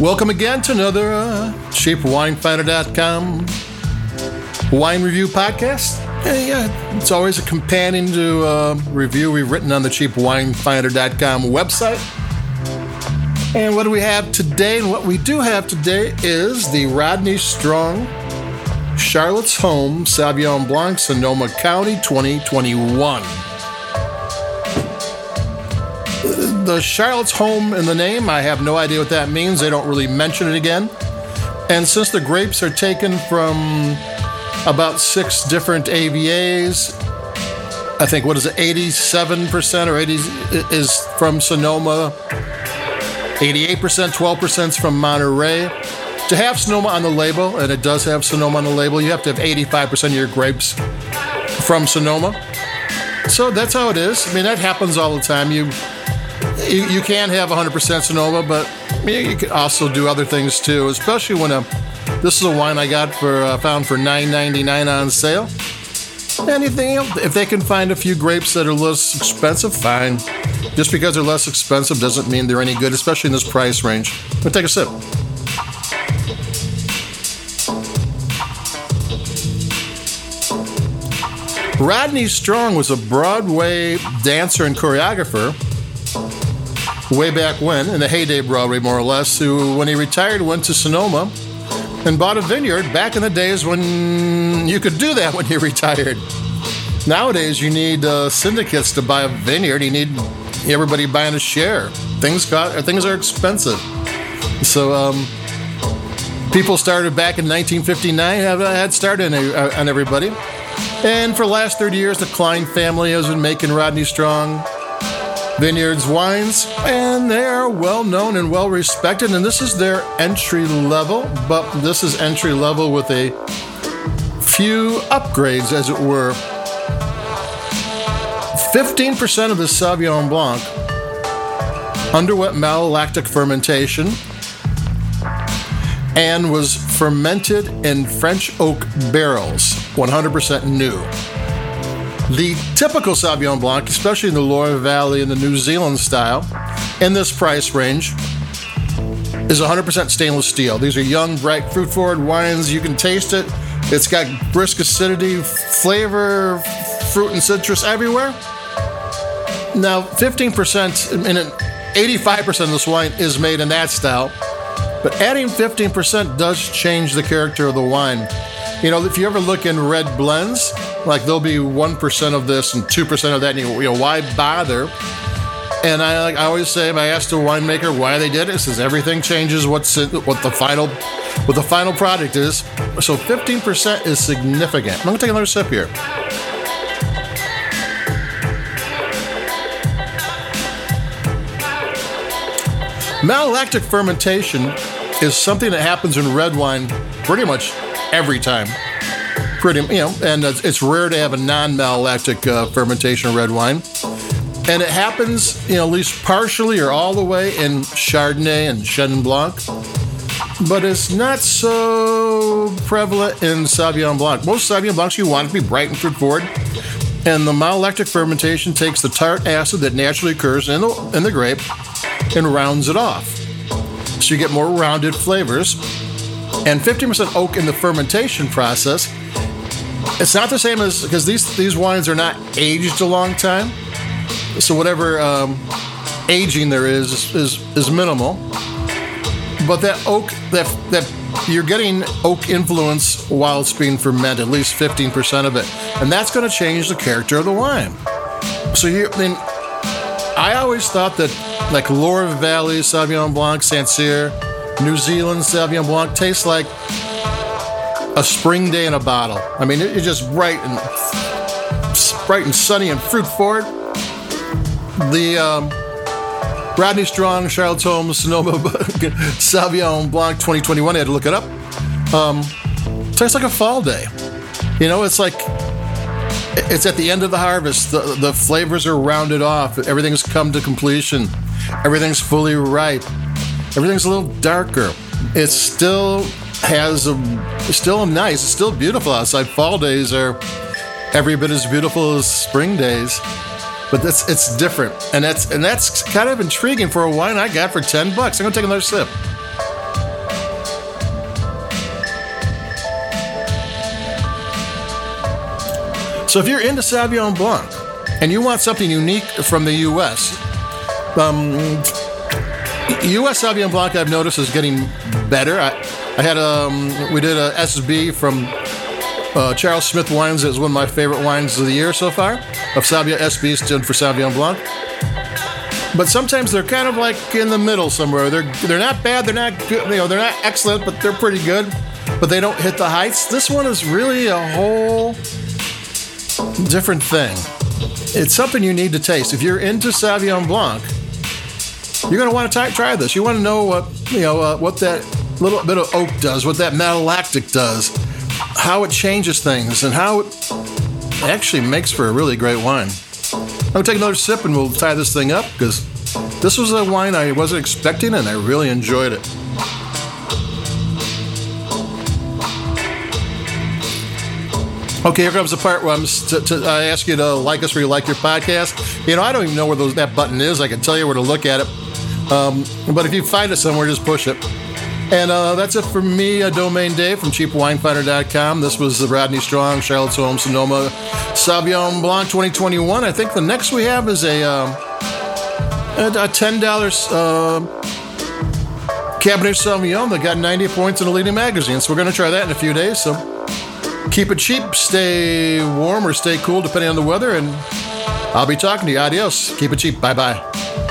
Welcome again to another uh, cheapwinefinder.com wine review podcast. Yeah, it's always a companion to a review we've written on the cheapwinefinder.com website. And what do we have today? And what we do have today is the Rodney Strong Charlotte's Home Sauvignon Blanc Sonoma County 2021. The Charlotte's home in the name. I have no idea what that means. They don't really mention it again. And since the grapes are taken from about six different AVAs, I think what is it, 87% or 80 is from Sonoma, 88%, 12% is from Monterey. To have Sonoma on the label, and it does have Sonoma on the label, you have to have 85% of your grapes from Sonoma. So that's how it is. I mean, that happens all the time. You you, you can have 100% Sonoma, but you can also do other things too, especially when a, this is a wine I got for uh, found for $9.99 on sale. Anything if they can find a few grapes that are less expensive, fine. Just because they're less expensive doesn't mean they're any good, especially in this price range. But take a sip. Rodney Strong was a Broadway dancer and choreographer way back when, in the heyday Broadway, more or less, who, when he retired, went to Sonoma and bought a vineyard back in the days when you could do that when you retired. Nowadays, you need uh, syndicates to buy a vineyard. You need everybody buying a share. Things got things are expensive. So um, people started back in 1959 have had started uh, on everybody. And for the last 30 years, the Klein family has been making Rodney Strong Vineyards Wines, and they are well known and well respected. And this is their entry level, but this is entry level with a few upgrades, as it were. 15% of the Sauvignon Blanc underwent malolactic fermentation and was fermented in French oak barrels, 100% new. The typical Sauvignon Blanc, especially in the Loire Valley and the New Zealand style, in this price range, is 100% stainless steel. These are young, bright, fruit forward wines. You can taste it. It's got brisk acidity, flavor, fruit and citrus everywhere. Now, 15%, in an 85% of this wine is made in that style, but adding 15% does change the character of the wine. You know, if you ever look in red blends, like there'll be 1% of this and 2% of that, and you, you know, why bother? And I, like, I always say, if I ask the winemaker why they did it, it says everything changes what's what the final what the final product is. So 15% is significant. I'm gonna take another sip here. Malolactic fermentation is something that happens in red wine pretty much every time pretty, you know, and it's rare to have a non-malolactic uh, fermentation red wine. And it happens, you know, at least partially or all the way in Chardonnay and Chenin Blanc, but it's not so prevalent in Sauvignon Blanc. Most Sauvignon Blancs you want to be bright and fruit forward, and the malolactic fermentation takes the tart acid that naturally occurs in the, in the grape and rounds it off. So you get more rounded flavors. And 50% oak in the fermentation process it's not the same as because these these wines are not aged a long time, so whatever um, aging there is is is minimal. But that oak that that you're getting oak influence while it's being fermented, at least 15% of it, and that's going to change the character of the wine. So you, I mean, I always thought that like Loire Valley Sauvignon Blanc, Sancerre, New Zealand Sauvignon Blanc tastes like a spring day in a bottle. I mean, it's just bright and bright and sunny and fruit forward. The um, Rodney Strong, Charlotte's Home, Sonoma Sauvignon Blanc 2021. I had to look it up. Um, tastes like a fall day. You know, it's like it's at the end of the harvest. The, the flavors are rounded off. Everything's come to completion. Everything's fully ripe. Everything's a little darker. It's still has a, still nice, it's still beautiful outside. Fall days are every bit as beautiful as spring days, but that's it's different, and that's and that's kind of intriguing for a wine I got for ten bucks. I'm gonna take another sip. So if you're into Sauvignon Blanc and you want something unique from the U.S., um, U.S. Sauvignon Blanc I've noticed is getting better. I, I had um, we did a SB from uh, Charles Smith Wines. It's one of my favorite wines of the year so far. Of Savia SB stood for Sauvignon Blanc. But sometimes they're kind of like in the middle somewhere. They're they're not bad. They're not good. You know, they're not excellent, but they're pretty good. But they don't hit the heights. This one is really a whole different thing. It's something you need to taste. If you're into Sauvignon Blanc, you're going to want to try this. You want to know what you know uh, what that little bit of oak does, what that malolactic does, how it changes things, and how it actually makes for a really great wine. I'm gonna take another sip and we'll tie this thing up because this was a wine I wasn't expecting and I really enjoyed it. Okay, here comes the part where I'm t- t- I ask you to like us where you like your podcast. You know, I don't even know where those, that button is. I can tell you where to look at it. Um, but if you find it somewhere, just push it. And uh, that's it for me, a Domain day from CheapWineFinder.com. This was the Rodney Strong, Charlotte Home Sonoma Sauvignon Blanc 2021. I think the next we have is a, uh, a $10 uh, Cabernet Sauvignon that got 90 points in the leading magazine. So we're going to try that in a few days. So keep it cheap, stay warm or stay cool depending on the weather. And I'll be talking to you. Adios. Keep it cheap. Bye bye.